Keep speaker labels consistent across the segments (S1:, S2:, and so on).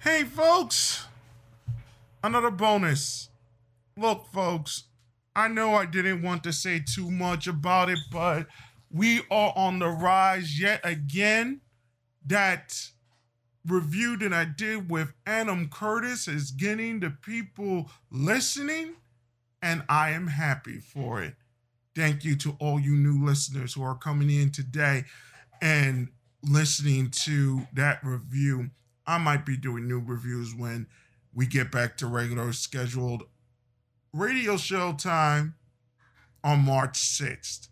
S1: Hey, folks, another bonus. Look, folks, I know I didn't want to say too much about it, but we are on the rise yet again. That review that I did with Adam Curtis is getting the people listening, and I am happy for it. Thank you to all you new listeners who are coming in today and listening to that review. I might be doing new reviews when we get back to regular scheduled radio show time on March 6th.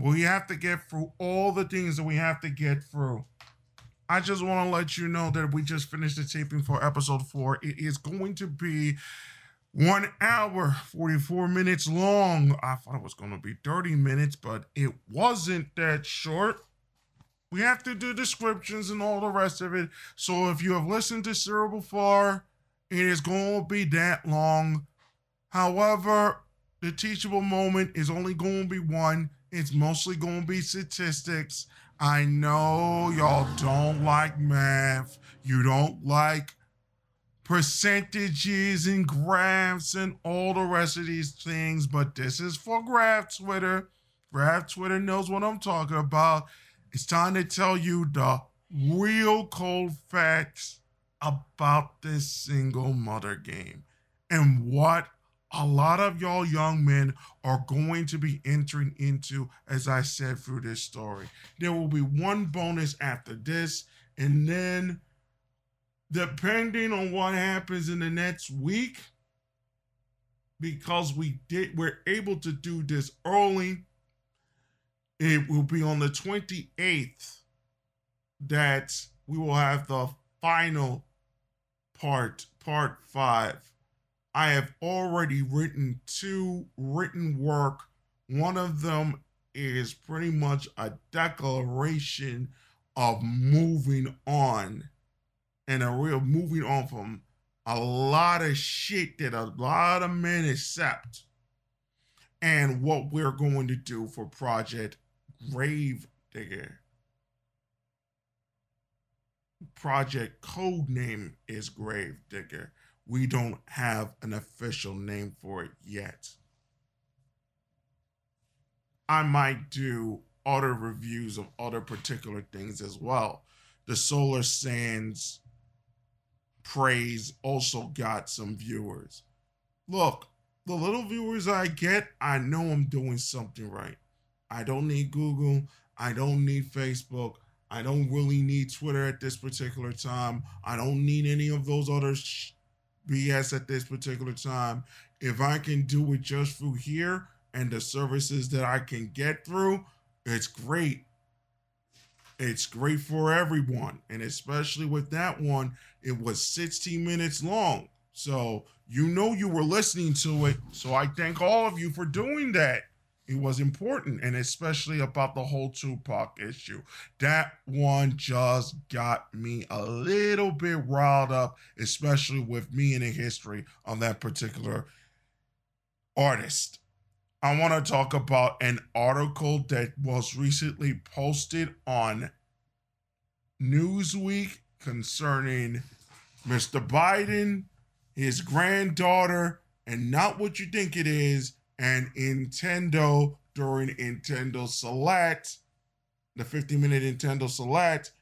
S1: We have to get through all the things that we have to get through. I just want to let you know that we just finished the taping for episode four. It is going to be one hour, 44 minutes long. I thought it was going to be 30 minutes, but it wasn't that short. We have to do descriptions and all the rest of it. So if you have listened to Cyril before, it is going to be that long. However, the teachable moment is only going to be one. It's mostly going to be statistics. I know y'all don't like math. You don't like percentages and graphs and all the rest of these things, but this is for Graph Twitter. Graph Twitter knows what I'm talking about. It's time to tell you the real cold facts about this single mother game and what a lot of y'all young men are going to be entering into, as I said through this story. There will be one bonus after this, and then depending on what happens in the next week, because we did we're able to do this early, it will be on the 28th that we will have the final part, part five I have already written two written work. One of them is pretty much a declaration of moving on and a real moving on from a lot of shit that a lot of men accept and what we're going to do for Project Grave Digger. Project code name is Grave Digger we don't have an official name for it yet. I might do other reviews of other particular things as well. The Solar Sands praise also got some viewers. Look, the little viewers I get, I know I'm doing something right. I don't need Google. I don't need Facebook. I don't really need Twitter at this particular time. I don't need any of those other sh- BS at this particular time. If I can do it just through here and the services that I can get through, it's great. It's great for everyone. And especially with that one, it was 16 minutes long. So you know you were listening to it. So I thank all of you for doing that it was important and especially about the whole Tupac issue. That one just got me a little bit riled up, especially with me in the history on that particular artist. I want to talk about an article that was recently posted on Newsweek concerning Mr. Biden, his granddaughter, and not what you think it is, and Nintendo during Nintendo Select, the 50 minute Nintendo Select,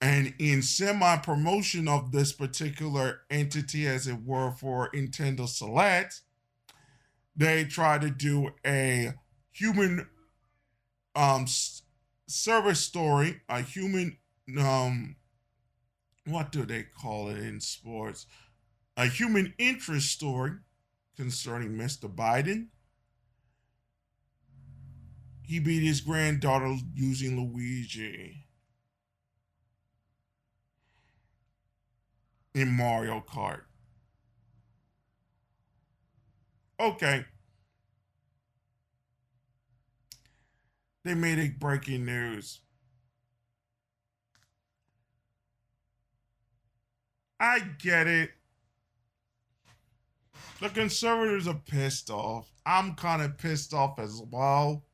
S1: and in semi promotion of this particular entity, as it were, for Nintendo Select, they try to do a human um service story, a human um what do they call it in sports? A human interest story concerning Mr. Biden. He beat his granddaughter using Luigi in Mario Kart. Okay. They made it breaking news. I get it the conservatives are pissed off. I'm kind of pissed off as well.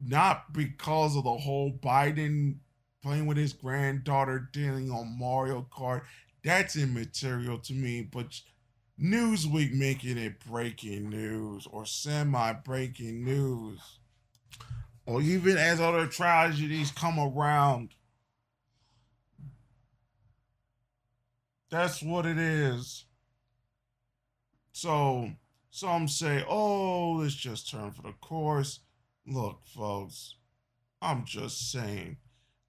S1: Not because of the whole Biden playing with his granddaughter, dealing on Mario Kart. That's immaterial to me, but Newsweek making it breaking news or semi breaking news. Or even as other tragedies come around. That's what it is. So some say, oh, let's just turn for the course. Look, folks, I'm just saying,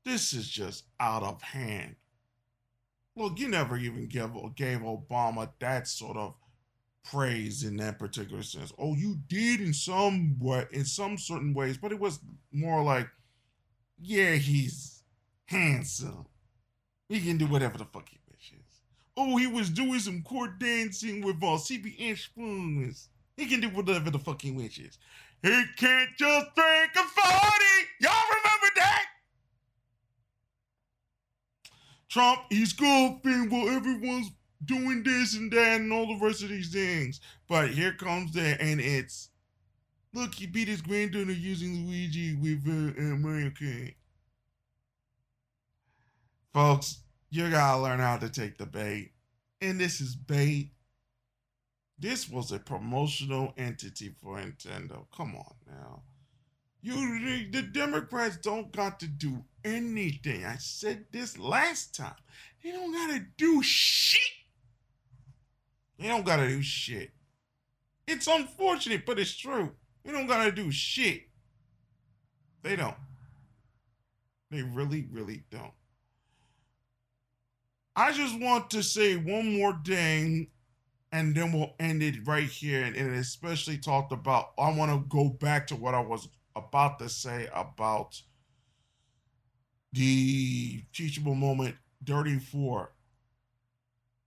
S1: this is just out of hand. Look, you never even gave, gave Obama that sort of praise in that particular sense. Oh, you did in some way, in some certain ways, but it was more like, yeah, he's handsome. He can do whatever the fuck he. Oh, he was doing some court dancing with uh, CB spoons. He can do whatever the fuck he wishes. He can't just drink a 40. Y'all remember that? Trump, he's golfing while everyone's doing this and that and all the rest of these things. But here comes that, and it's look, he beat his granddaughter using Luigi with uh. Folks, you gotta learn how to take the bait. And this is bait. This was a promotional entity for Nintendo. Come on now. You the Democrats don't got to do anything. I said this last time. They don't gotta do shit. They don't gotta do shit. It's unfortunate, but it's true. They don't gotta do shit. They don't. They really, really don't. I just want to say one more thing and then we'll end it right here. And, and especially talked about, I want to go back to what I was about to say about the teachable moment 34.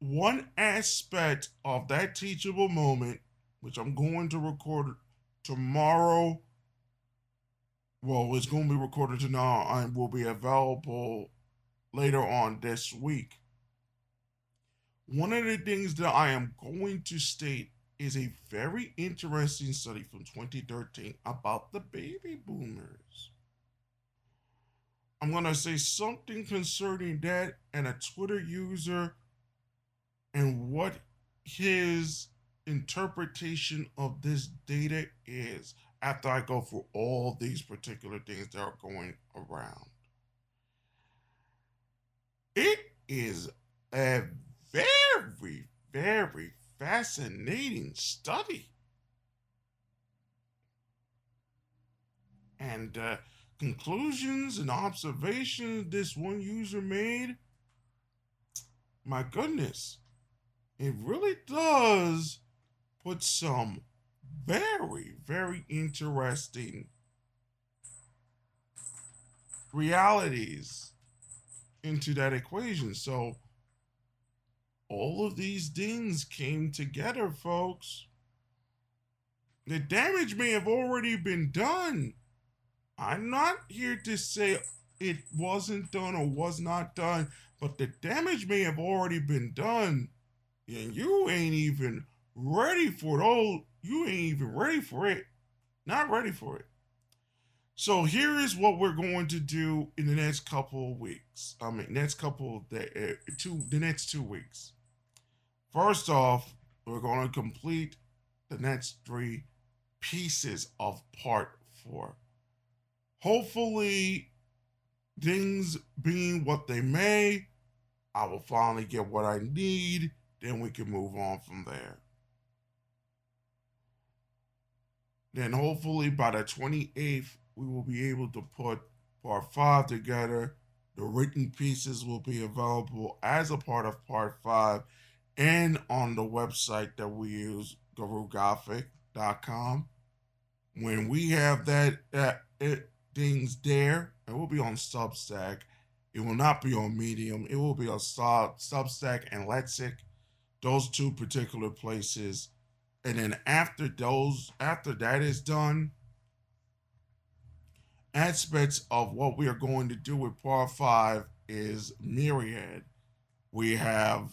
S1: One aspect of that teachable moment, which I'm going to record tomorrow, well, it's going to be recorded tonight and will be available later on this week one of the things that I am going to state is a very interesting study from 2013 about the baby boomers. I'm going to say something concerning that and a Twitter user and what his interpretation of this data is after I go through all these particular things that are going around. It is a very, very fascinating study. And uh, conclusions and observations this one user made, my goodness, it really does put some very, very interesting realities into that equation. So, all of these things came together, folks. The damage may have already been done. I'm not here to say it wasn't done or was not done, but the damage may have already been done. And you ain't even ready for it. Oh, you ain't even ready for it. Not ready for it. So here is what we're going to do in the next couple of weeks. I mean, next couple of uh, two, the next two weeks. First off, we're going to complete the next three pieces of part four. Hopefully, things being what they may, I will finally get what I need. Then we can move on from there. Then, hopefully, by the 28th, we will be able to put part five together. The written pieces will be available as a part of part five and on the website that we use, GuruGothic.com. When we have that, that it, things there, it will be on Substack. It will not be on Medium. It will be on Sub, Substack and Lexik, those two particular places. And then after those, after that is done, aspects of what we are going to do with part five is myriad. We have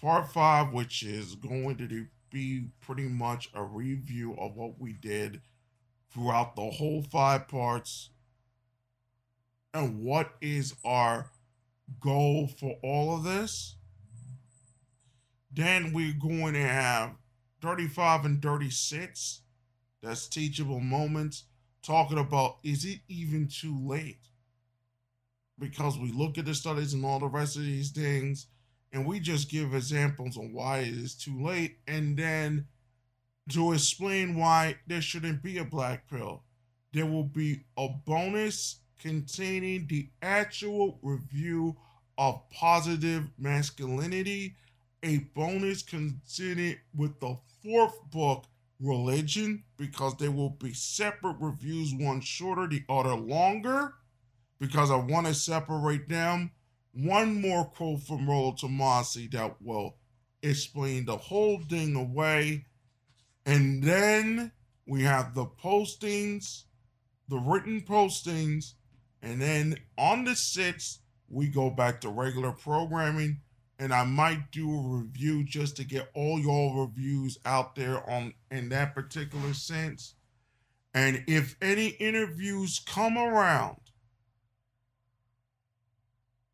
S1: part five, which is going to be pretty much a review of what we did throughout the whole five parts and what is our goal for all of this. Then we're going to have 35 and 36. That's teachable moments. Talking about is it even too late? Because we look at the studies and all the rest of these things, and we just give examples on why it is too late, and then to explain why there shouldn't be a black pill. There will be a bonus containing the actual review of positive masculinity, a bonus considered with the fourth book, Religion, because there will be separate reviews, one shorter, the other longer, because I want to separate them. One more quote from Rollo Tomassi that will explain the whole thing away. And then we have the postings, the written postings, and then on the 6th, we go back to regular programming. And I might do a review just to get all your reviews out there on in that particular sense. And if any interviews come around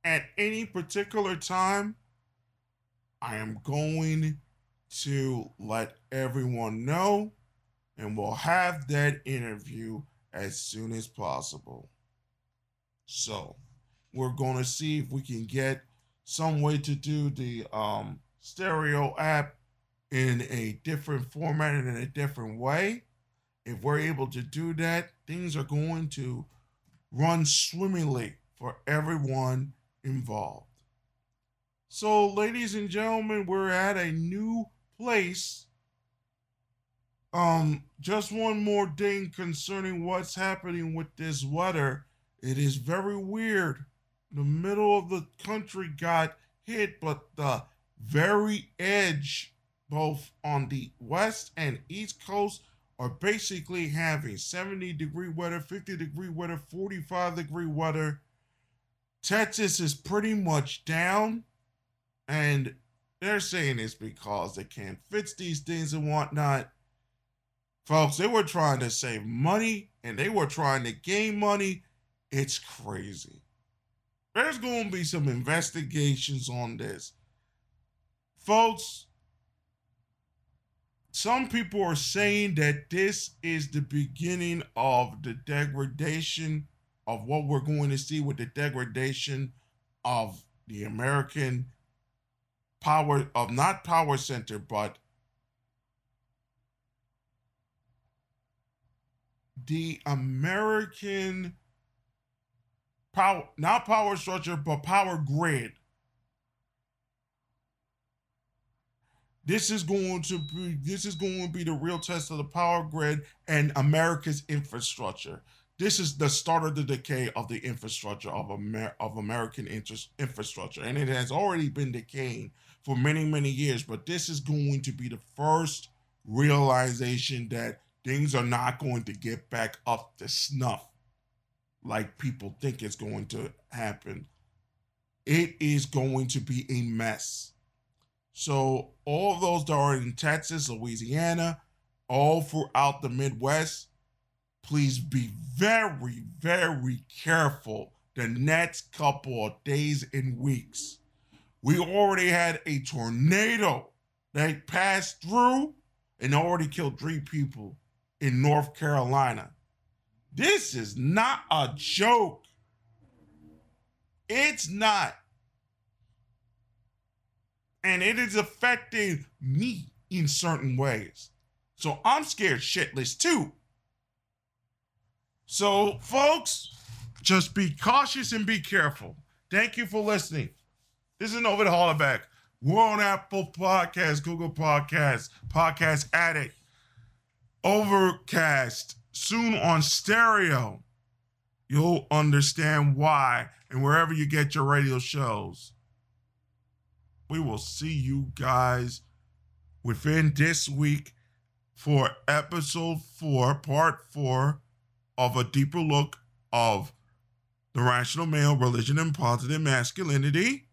S1: at any particular time, I am going to let everyone know and we'll have that interview as soon as possible. So we're going to see if we can get some way to do the um, stereo app in a different format and in a different way. If we're able to do that, things are going to run swimmingly for everyone involved. So, ladies and gentlemen, we're at a new place. Um, just one more thing concerning what's happening with this weather. It is very weird. The middle of the country got hit, but the very edge, both on the west and east coast, are basically having 70 degree weather, 50 degree weather, 45 degree weather. Texas is pretty much down, and they're saying it's because they can't fix these things and whatnot. Folks, they were trying to save money and they were trying to gain money it's crazy. There's going to be some investigations on this. Folks, some people are saying that this is the beginning of the degradation of what we're going to see with the degradation of the American power, of not power center, but the American power, not power structure, but power grid. This is going to be this is going to be the real test of the power grid and America's infrastructure. This is the start of the decay of the infrastructure of Amer- of American interest infrastructure, and it has already been decaying for many many years. But this is going to be the first realization that things are not going to get back up to snuff like people think it's going to happen. It is going to be a mess. So, all those that are in Texas, Louisiana, all throughout the Midwest, please be very, very careful the next couple of days and weeks. We already had a tornado that passed through and already killed three people in North Carolina. This is not a joke. It's not. And it is affecting me in certain ways. So I'm scared shitless too. So, folks, just be cautious and be careful. Thank you for listening. This is Nova the Hollaback. We're on Apple Podcasts, Google Podcasts, Podcast Addict, Overcast, soon on stereo. You'll understand why and wherever you get your radio shows. We will see you guys within this week for episode four, part four of a deeper look of the rational male, religion, and positive masculinity.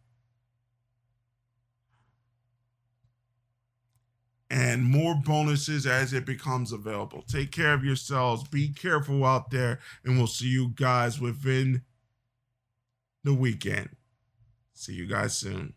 S1: and more bonuses as it becomes available. Take care of yourselves. Be careful out there, and we'll see you guys within the weekend. See you guys soon.